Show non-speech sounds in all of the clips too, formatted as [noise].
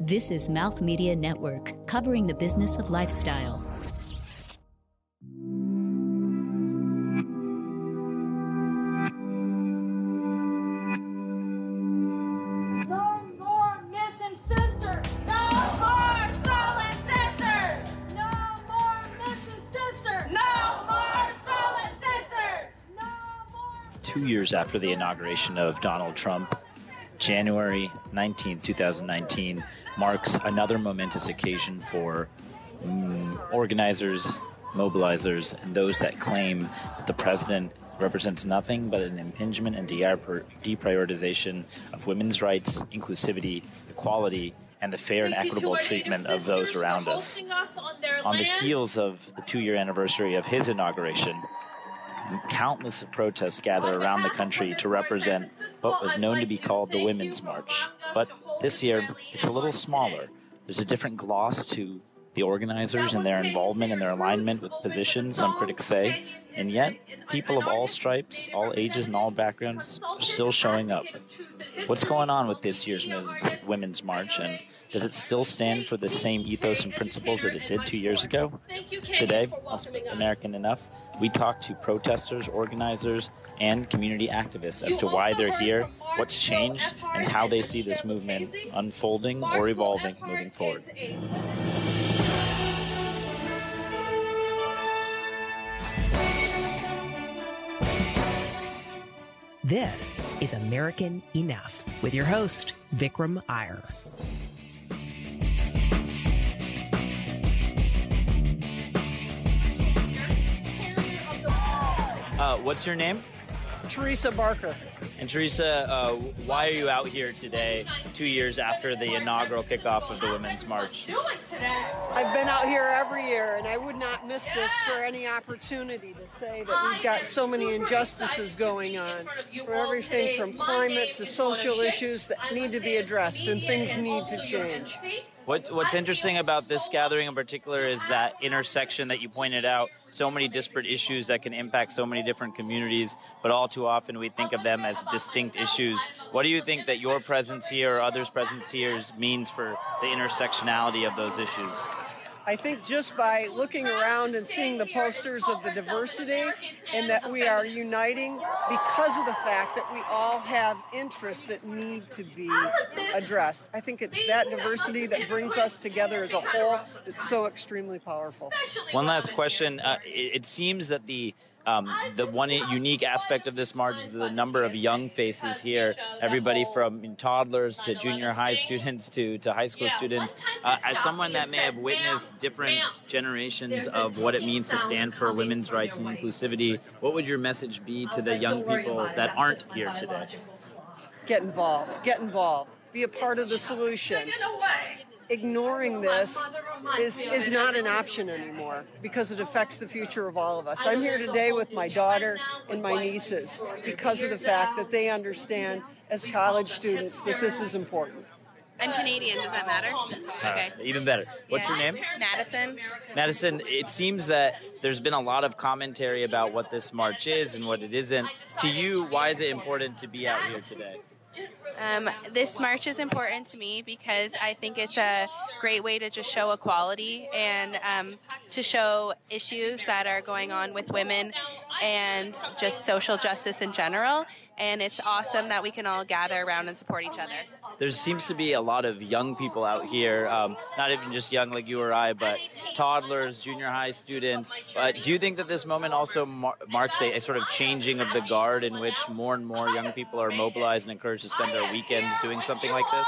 This is Mouth Media Network, covering the business of lifestyle. No more missing sisters! No more stolen sisters! No more missing sisters! No more stolen sisters! No more. two years after the inauguration of Donald Trump, January 19, 2019, marks another momentous occasion for mm, organizers, mobilizers, and those that claim that the president represents nothing but an impingement and deprioritization of women's rights, inclusivity, equality, and the fair and Thank to equitable treatment of those around us. us on, On the heels of the two year anniversary of his inauguration, countless of protests gather around the country to represent what was known to be called the Women's March. But this year, it's a little smaller. There's a different gloss to the organizers and their involvement and their alignment with positions, some critics say. And yet, people of all stripes, all ages, and all backgrounds are still showing up. What's going on with this year's Women's March, and does it still stand for the same ethos and principles that it did two years ago? Today, on. American Enough, we talk to protesters, organizers, and community activists as to why they're here, what's changed, and how they see this movement unfolding or evolving moving forward. This is American Enough with your host, Vikram Iyer. Uh, what's your name? Teresa Barker. And Teresa, uh, why are you out here today, two years after the inaugural kickoff of the Women's March? I've been out here every year, and I would not miss this for any opportunity to say that we've got so many injustices going on. For everything from climate to social issues that need to be addressed, and things need to change. What, what's interesting about this gathering in particular is that intersection that you pointed out. So many disparate issues that can impact so many different communities, but all too often we think of them as distinct issues. What do you think that your presence here or others' presence here means for the intersectionality of those issues? I think just by looking around and seeing the posters of the diversity and that we are uniting because of the fact that we all have interests that need to be addressed. I think it's that diversity that brings us together as a whole that's so extremely powerful. One last question. Uh, it, it seems that the um, the one unique aspect of this march is the number of young faces here. Everybody from toddlers to junior high students to, to high school students. Uh, as someone that may have witnessed different generations of what it means to stand for women's rights and inclusivity, what would your message be to the young people that aren't here today? Get involved. Get involved. Be a part of the solution. Ignoring this is, is not an option anymore because it affects the future of all of us. I'm here today with my daughter and my nieces because of the fact that they understand as college students that this is important. I'm Canadian. Does that matter? Okay. Uh, even better. What's Yeah. your name? Madison. Madison, it seems that there's been a lot of commentary about what this march is and what it isn't. To you, why is it important to be out here today? Um, this march is important to me because I think it's a great way to just show equality and um, to show issues that are going on with women and just social justice in general. And it's awesome that we can all gather around and support each other. There seems to be a lot of young people out here, um, not even just young like you or I, but toddlers, junior high students. Uh, do you think that this moment also mar- marks a, a sort of changing of the guard in which more and more young people are mobilized and encouraged to spend their weekends doing something like this?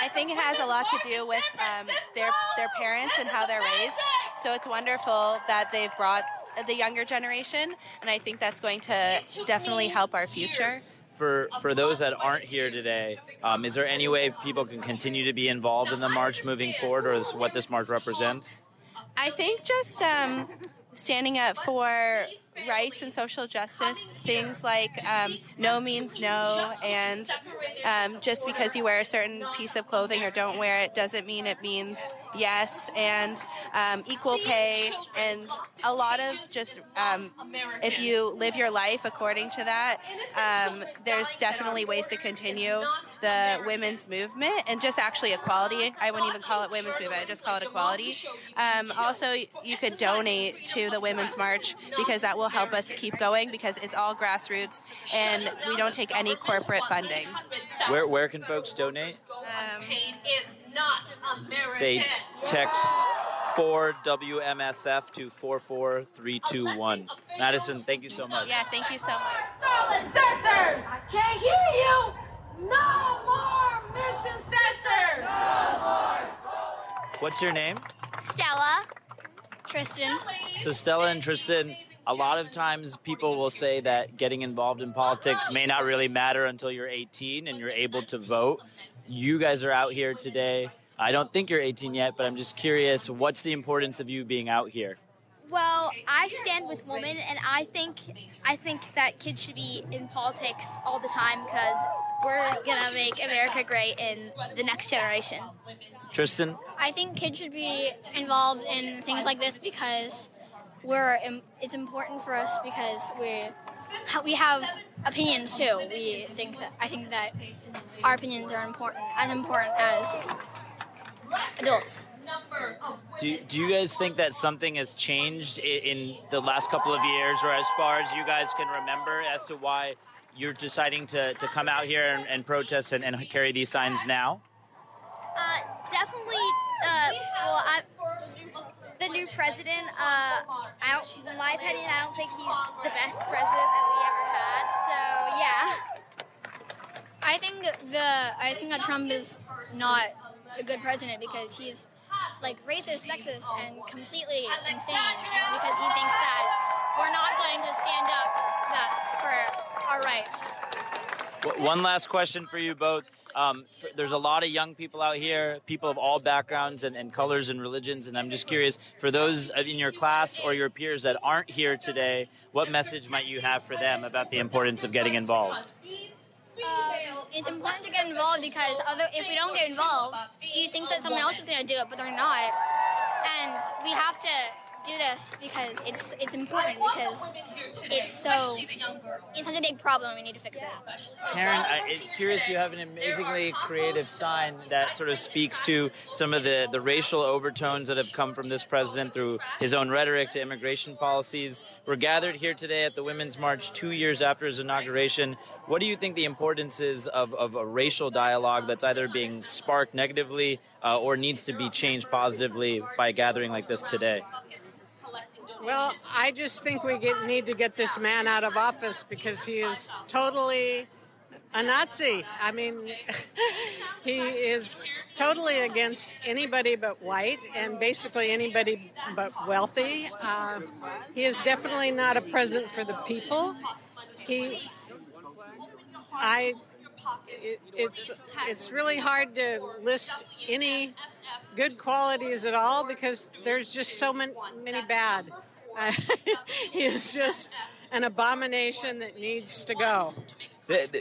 I think it has a lot to do with um, their their parents and how they're raised. So it's wonderful that they've brought the younger generation, and I think that's going to definitely help our future. For for those that aren't here today, um, is there any way people can continue to be involved in the march moving forward, or what this march represents? I think just um, standing up for rights and social justice, things like um, no means no, and um, just because you wear a certain piece of clothing or don't wear it doesn't mean it means yes, and um, equal pay, and a lot of just um, if you live your life according to that, um, there's definitely ways to continue the women's movement and just actually equality. I wouldn't even call it women's movement; I just call it equality. Um, also, you could donate to the Women's March because that will help us keep going because it's all grassroots and we don't take any corporate funding. Where where can folks donate? Um, it is not America. They text 4WMSF to 44321. Madison, thank you so much. yeah, thank you so much. Stolen sisters! I can't hear you! No more missing sisters! What's your name? Stella, Tristan. So Stella and Tristan, a lot of times people will say that getting involved in politics may not really matter until you're 18 and you're able to vote. You guys are out here today. I don't think you're 18 yet, but I'm just curious, what's the importance of you being out here? Well, I stand with women, and I think I think that kids should be in politics all the time because we're gonna make America great in the next generation. Tristan? I think kids should be involved in things like this because we're it's important for us because we we have opinions too. We think that I think that our opinions are important as important as adults. Do, do you guys think that something has changed in, in the last couple of years, or as far as you guys can remember, as to why you're deciding to, to come out here and, and protest and, and carry these signs now? Uh, definitely. Uh, well, I, the new president. Uh, I don't. In my opinion, I don't think he's the best president that we ever had. So yeah. I think the I think that Trump is not a good president because he's like racist, sexist, and completely insane. Because he thinks our rights. One last question for you both. Um, f- there's a lot of young people out here, people of all backgrounds and, and colors and religions, and I'm just curious for those in your class or your peers that aren't here today, what message might you have for them about the importance of getting involved? Um, it's important to get involved because other, if we don't get involved, you think that someone else is going to do it, but they're not. And we have to do this because it's it's important because it's so it's such a big problem. We need to fix it. Karen, I'm curious, you have an amazingly creative sign that sort of speaks to some of the, the racial overtones that have come from this president through his own rhetoric to immigration policies. We're gathered here today at the Women's March two years after his inauguration. What do you think the importance is of, of a racial dialogue that's either being sparked negatively uh, or needs to be changed positively by a gathering like this today? Well, I just think we get, need to get this man out of office because he is totally a Nazi. I mean, [laughs] he is totally against anybody but white and basically anybody but wealthy. Uh, he is definitely not a president for the people. He, I, it, it's it's really hard to list any good qualities at all because there's just so many, many bad. Uh, [laughs] he is just an abomination that needs to go.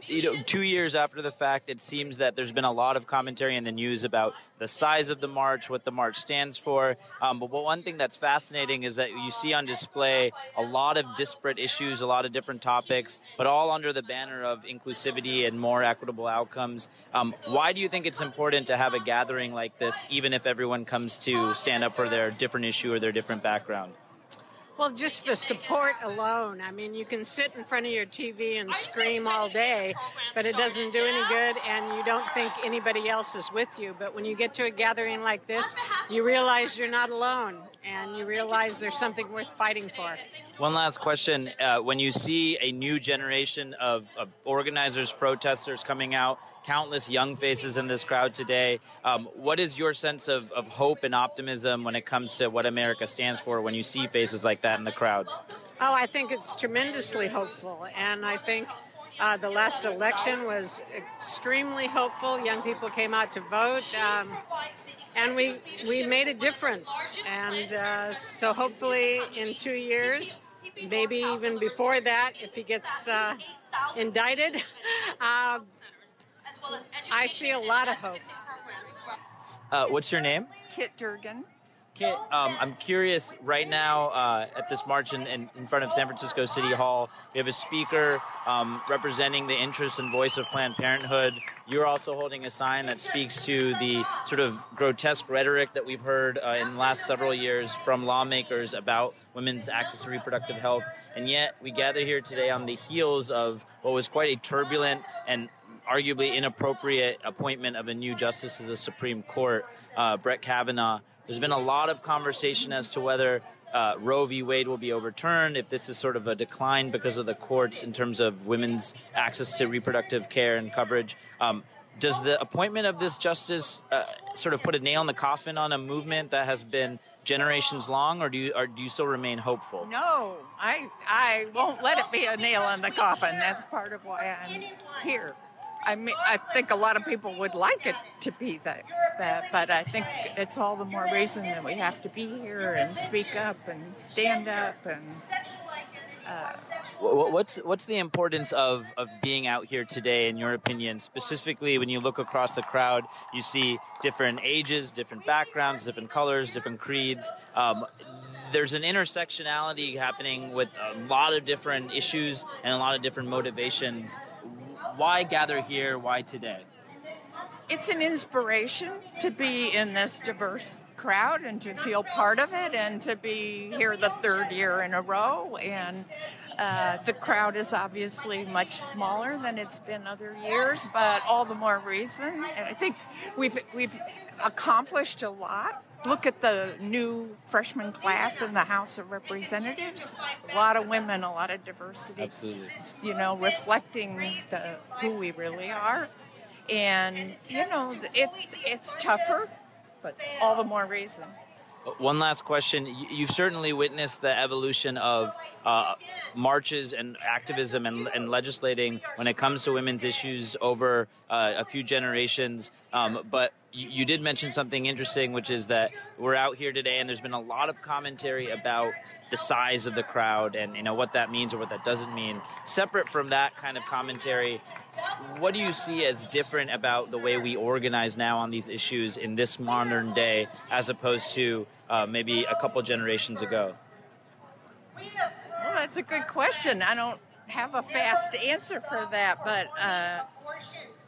You know, two years after the fact, it seems that there's been a lot of commentary in the news about the size of the march, what the march stands for. Um, but one thing that's fascinating is that you see on display a lot of disparate issues, a lot of different topics, but all under the banner of inclusivity and more equitable outcomes. Um, why do you think it's important to have a gathering like this, even if everyone comes to stand up for their different issue or their different background? Well, just the support alone. I mean, you can sit in front of your TV and scream all day, but it doesn't do any good, and you don't think anybody else is with you. But when you get to a gathering like this, you realize you're not alone, and you realize there's something worth fighting for. One last question. Uh, when you see a new generation of, of organizers, protesters coming out, countless young faces in this crowd today, um, what is your sense of, of hope and optimism when it comes to what America stands for when you see faces like that in the crowd? Oh, I think it's tremendously hopeful, and I think uh, the last election was extremely hopeful. Young people came out to vote, um, and we we made a difference. And uh, so, hopefully, in two years, maybe even before that, if he gets uh, indicted. [laughs] Uh, I see a lot of hope. Uh, what's your name? Kit Durgan. Kit, um, I'm curious right now uh, at this march in, in, in, front of San Francisco City Hall. We have a speaker um, representing the interest and voice of Planned Parenthood. You're also holding a sign that speaks to the sort of grotesque rhetoric that we've heard uh, in the last several years from lawmakers about women's access to reproductive health. And yet, we gather here today on the heels of what was quite a turbulent and arguably inappropriate appointment of a new justice to the Supreme Court, uh, Brett Kavanaugh. There's been a lot of conversation as to whether uh, Roe v. Wade will be overturned, if this is sort of a decline because of the courts in terms of women's access to reproductive care and coverage. Um, does the appointment of this justice uh, sort of put a nail in the coffin on a movement that has been generations long, or do you or do you still remain hopeful? No, I I won't let it be a nail in the coffin. That's part of why I'm here. I mean, I think a lot of people would like it to be that, that, but I think it's all the more reason that we have to be here and speak up and stand up and. Uh, what's what's the importance of, of being out here today, in your opinion? Specifically, when you look across the crowd, you see different ages, different backgrounds, different colors, different creeds. Um, there's an intersectionality happening with a lot of different issues and a lot of different motivations why gather here? Why today? It's an inspiration to be in this diverse crowd and to feel part of it and to be here the third year in a row. And uh, the crowd is obviously much smaller than it's been other years, but all the more reason. And I think we've we've accomplished a lot look at the new freshman class in the House of Representatives. A lot of women, a lot of diversity. Absolutely. You know, reflecting the, who we really are. And, you know, it, it's tougher, but all the more reason. One last question. You've certainly witnessed the evolution of uh, marches and activism and, and, legislating when it comes to women's issues over uh, a few generations. Um, but you, you, did mention something interesting, which is that we're out here today, and there's been a lot of commentary about the size of the crowd and you know what that means or what that doesn't mean. Separate from that kind of commentary, what do you see as different about the way we organize now on these issues in this modern day, as opposed to uh, maybe a couple generations ago? Well, that's a good question. I don't have a fast answer for that, but uh,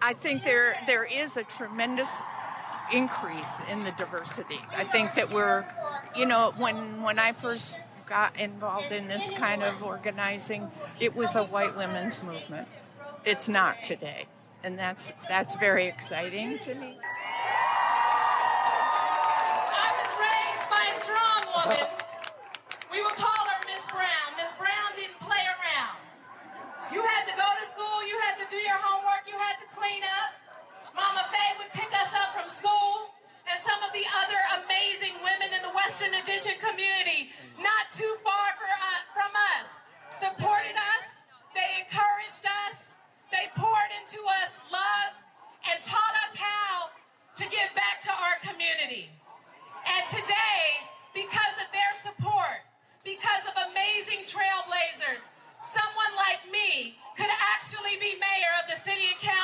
I think there there is a tremendous increase in the diversity. I think that we're, you know, when when I first got involved in this kind of organizing, it was a white women's movement. It's not today, and that's that's very exciting to me. I was raised by a strong woman. Community. And today, because of their support, because of amazing trailblazers, someone like me could actually be mayor of the city and county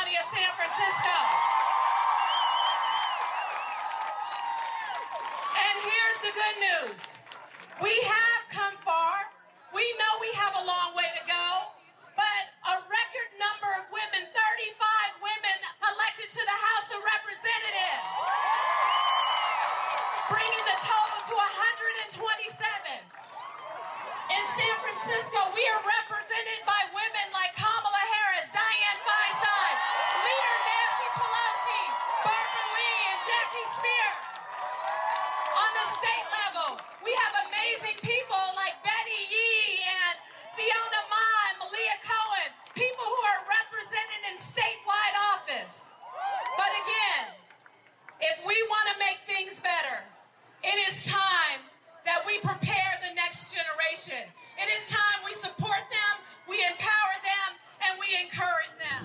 it is time that we prepare the next generation. It is time we support them, we empower them, and we encourage them.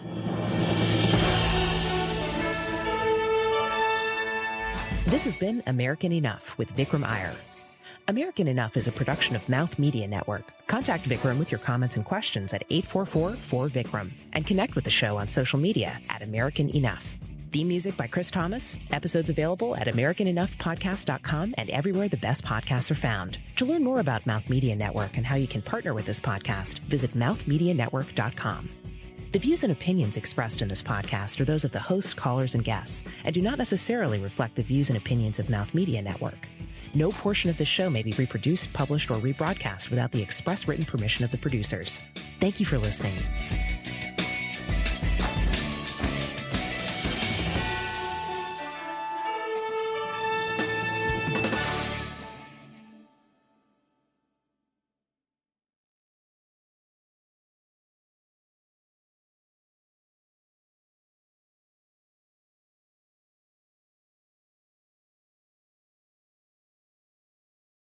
This has been American Enough with Vikram Iyer. American Enough is a production of Mouth Media Network. Contact Vikram with your comments and questions at 844-4Vikram and connect with the show on social media at American Enough. Theme music by Chris Thomas. Episodes available at AmericanEnoughPodcast.com and everywhere the best podcasts are found. To learn more about Mouth Media Network and how you can partner with this podcast, visit mouthmedianetwork.com. The views and opinions expressed in this podcast are those of the host, callers, and guests, and do not necessarily reflect the views and opinions of Mouth Media Network. No portion of this show may be reproduced, published, or rebroadcast without the express written permission of the producers. Thank you for listening.